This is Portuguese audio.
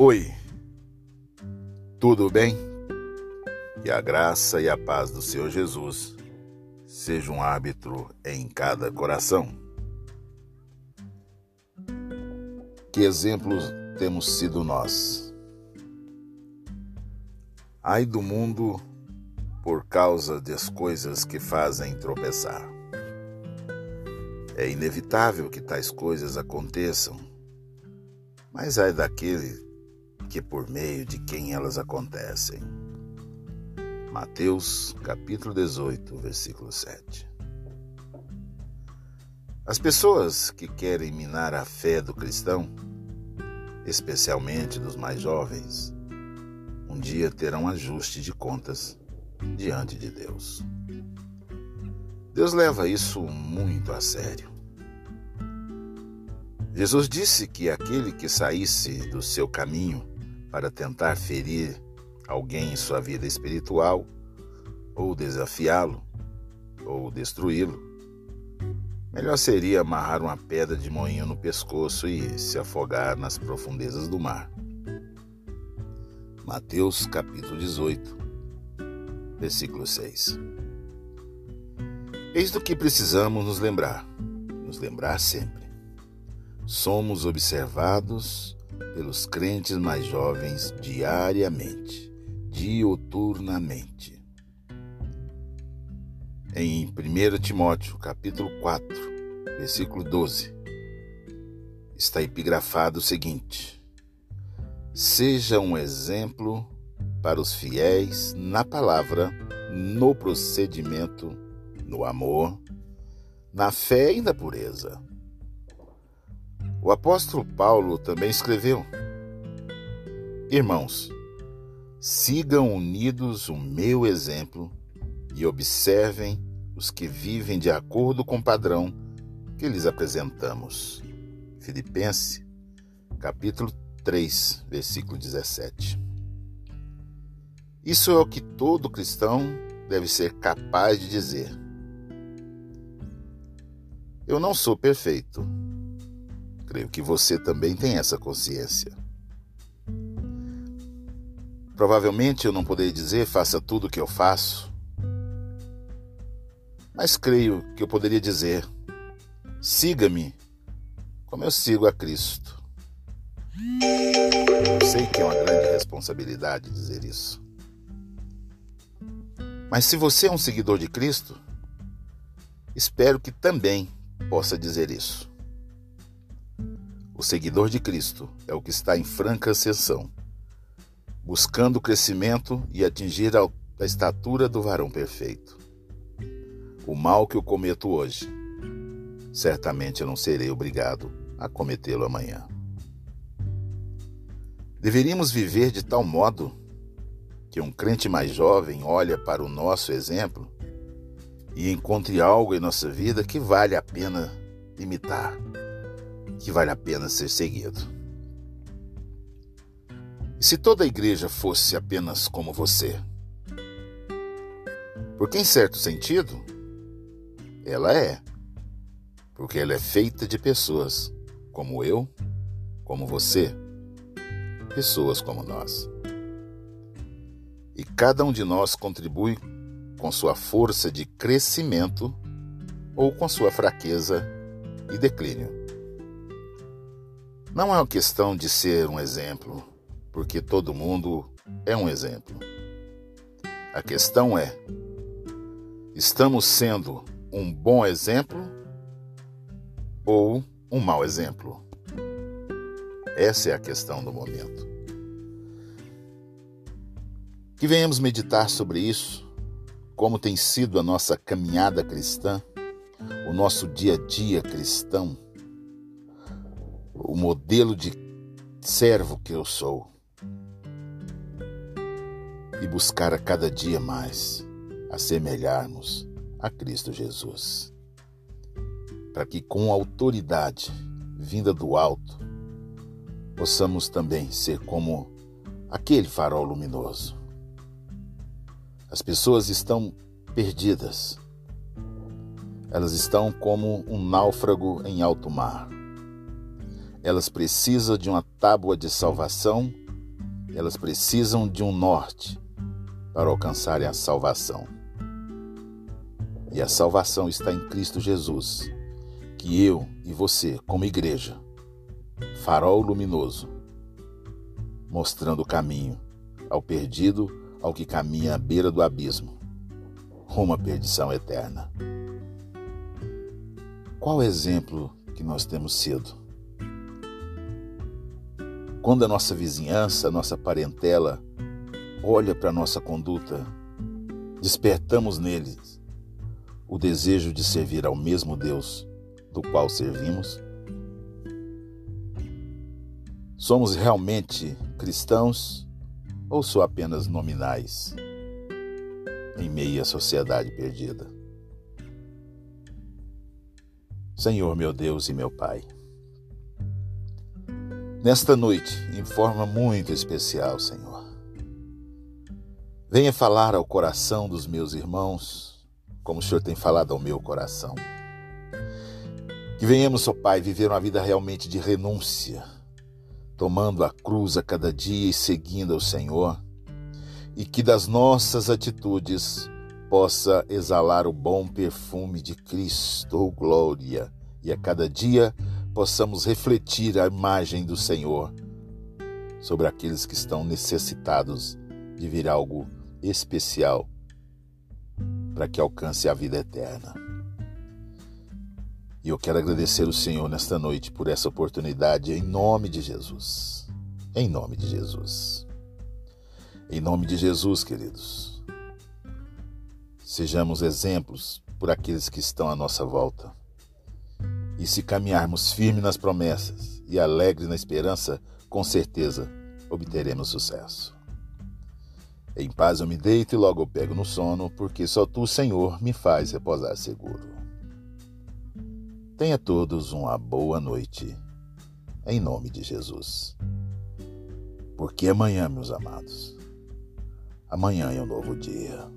Oi, tudo bem? Que a graça e a paz do Senhor Jesus seja um árbitro em cada coração. Que exemplos temos sido nós? Ai do mundo por causa das coisas que fazem tropeçar. É inevitável que tais coisas aconteçam, mas ai daquele que por meio de quem elas acontecem. Mateus capítulo 18, versículo 7. As pessoas que querem minar a fé do cristão, especialmente dos mais jovens, um dia terão ajuste de contas diante de Deus. Deus leva isso muito a sério. Jesus disse que aquele que saísse do seu caminho para tentar ferir alguém em sua vida espiritual, ou desafiá-lo, ou destruí-lo, melhor seria amarrar uma pedra de moinho no pescoço e se afogar nas profundezas do mar. Mateus capítulo 18, versículo 6. Eis do que precisamos nos lembrar, nos lembrar sempre. Somos observados pelos crentes mais jovens diariamente, dioturnamente. Em 1 Timóteo, capítulo 4, versículo 12, está epigrafado o seguinte: Seja um exemplo para os fiéis na palavra, no procedimento, no amor, na fé e na pureza. O apóstolo Paulo também escreveu: Irmãos, sigam unidos o meu exemplo e observem os que vivem de acordo com o padrão que lhes apresentamos. Filipenses, capítulo 3, versículo 17. Isso é o que todo cristão deve ser capaz de dizer. Eu não sou perfeito Creio que você também tem essa consciência. Provavelmente eu não poderia dizer faça tudo o que eu faço, mas creio que eu poderia dizer siga-me como eu sigo a Cristo. Eu sei que é uma grande responsabilidade dizer isso. Mas se você é um seguidor de Cristo, espero que também possa dizer isso. O seguidor de Cristo é o que está em franca ascensão, buscando o crescimento e atingir a estatura do varão perfeito. O mal que eu cometo hoje, certamente eu não serei obrigado a cometê-lo amanhã. Deveríamos viver de tal modo que um crente mais jovem olhe para o nosso exemplo e encontre algo em nossa vida que vale a pena imitar que vale a pena ser seguido. E se toda a igreja fosse apenas como você? Porque, em certo sentido, ela é. Porque ela é feita de pessoas como eu, como você, pessoas como nós. E cada um de nós contribui com sua força de crescimento ou com sua fraqueza e declínio. Não é uma questão de ser um exemplo, porque todo mundo é um exemplo. A questão é: estamos sendo um bom exemplo ou um mau exemplo? Essa é a questão do momento. Que venhamos meditar sobre isso, como tem sido a nossa caminhada cristã, o nosso dia a dia cristão o modelo de servo que eu sou e buscar a cada dia mais assemelharmos a Cristo Jesus, para que com autoridade vinda do alto possamos também ser como aquele farol luminoso. As pessoas estão perdidas. Elas estão como um náufrago em alto mar elas precisam de uma tábua de salvação elas precisam de um norte para alcançarem a salvação. E a salvação está em Cristo Jesus, que eu e você, como igreja, farol luminoso, mostrando o caminho ao perdido, ao que caminha à beira do abismo, rumo à perdição eterna. Qual exemplo que nós temos sido? Quando a nossa vizinhança, a nossa parentela olha para a nossa conduta, despertamos neles o desejo de servir ao mesmo Deus do qual servimos? Somos realmente cristãos ou só apenas nominais em meio à sociedade perdida? Senhor, meu Deus e meu Pai, nesta noite, em forma muito especial, Senhor, venha falar ao coração dos meus irmãos, como o Senhor tem falado ao meu coração. Que venhamos, ó Pai, viver uma vida realmente de renúncia tomando a cruz a cada dia e seguindo ao Senhor, e que das nossas atitudes possa exalar o bom perfume de Cristo, oh glória, e a cada dia possamos refletir a imagem do Senhor sobre aqueles que estão necessitados de vir algo especial para que alcance a vida eterna. E eu quero agradecer o Senhor nesta noite por essa oportunidade, em nome de Jesus. Em nome de Jesus. Em nome de Jesus, queridos. Sejamos exemplos por aqueles que estão à nossa volta. E se caminharmos firme nas promessas e alegres na esperança, com certeza obteremos sucesso. Em paz eu me deito e logo eu pego no sono, porque só tu, Senhor, me faz reposar seguro. Tenha todos uma boa noite, em nome de Jesus. Porque amanhã, meus amados, amanhã é um novo dia.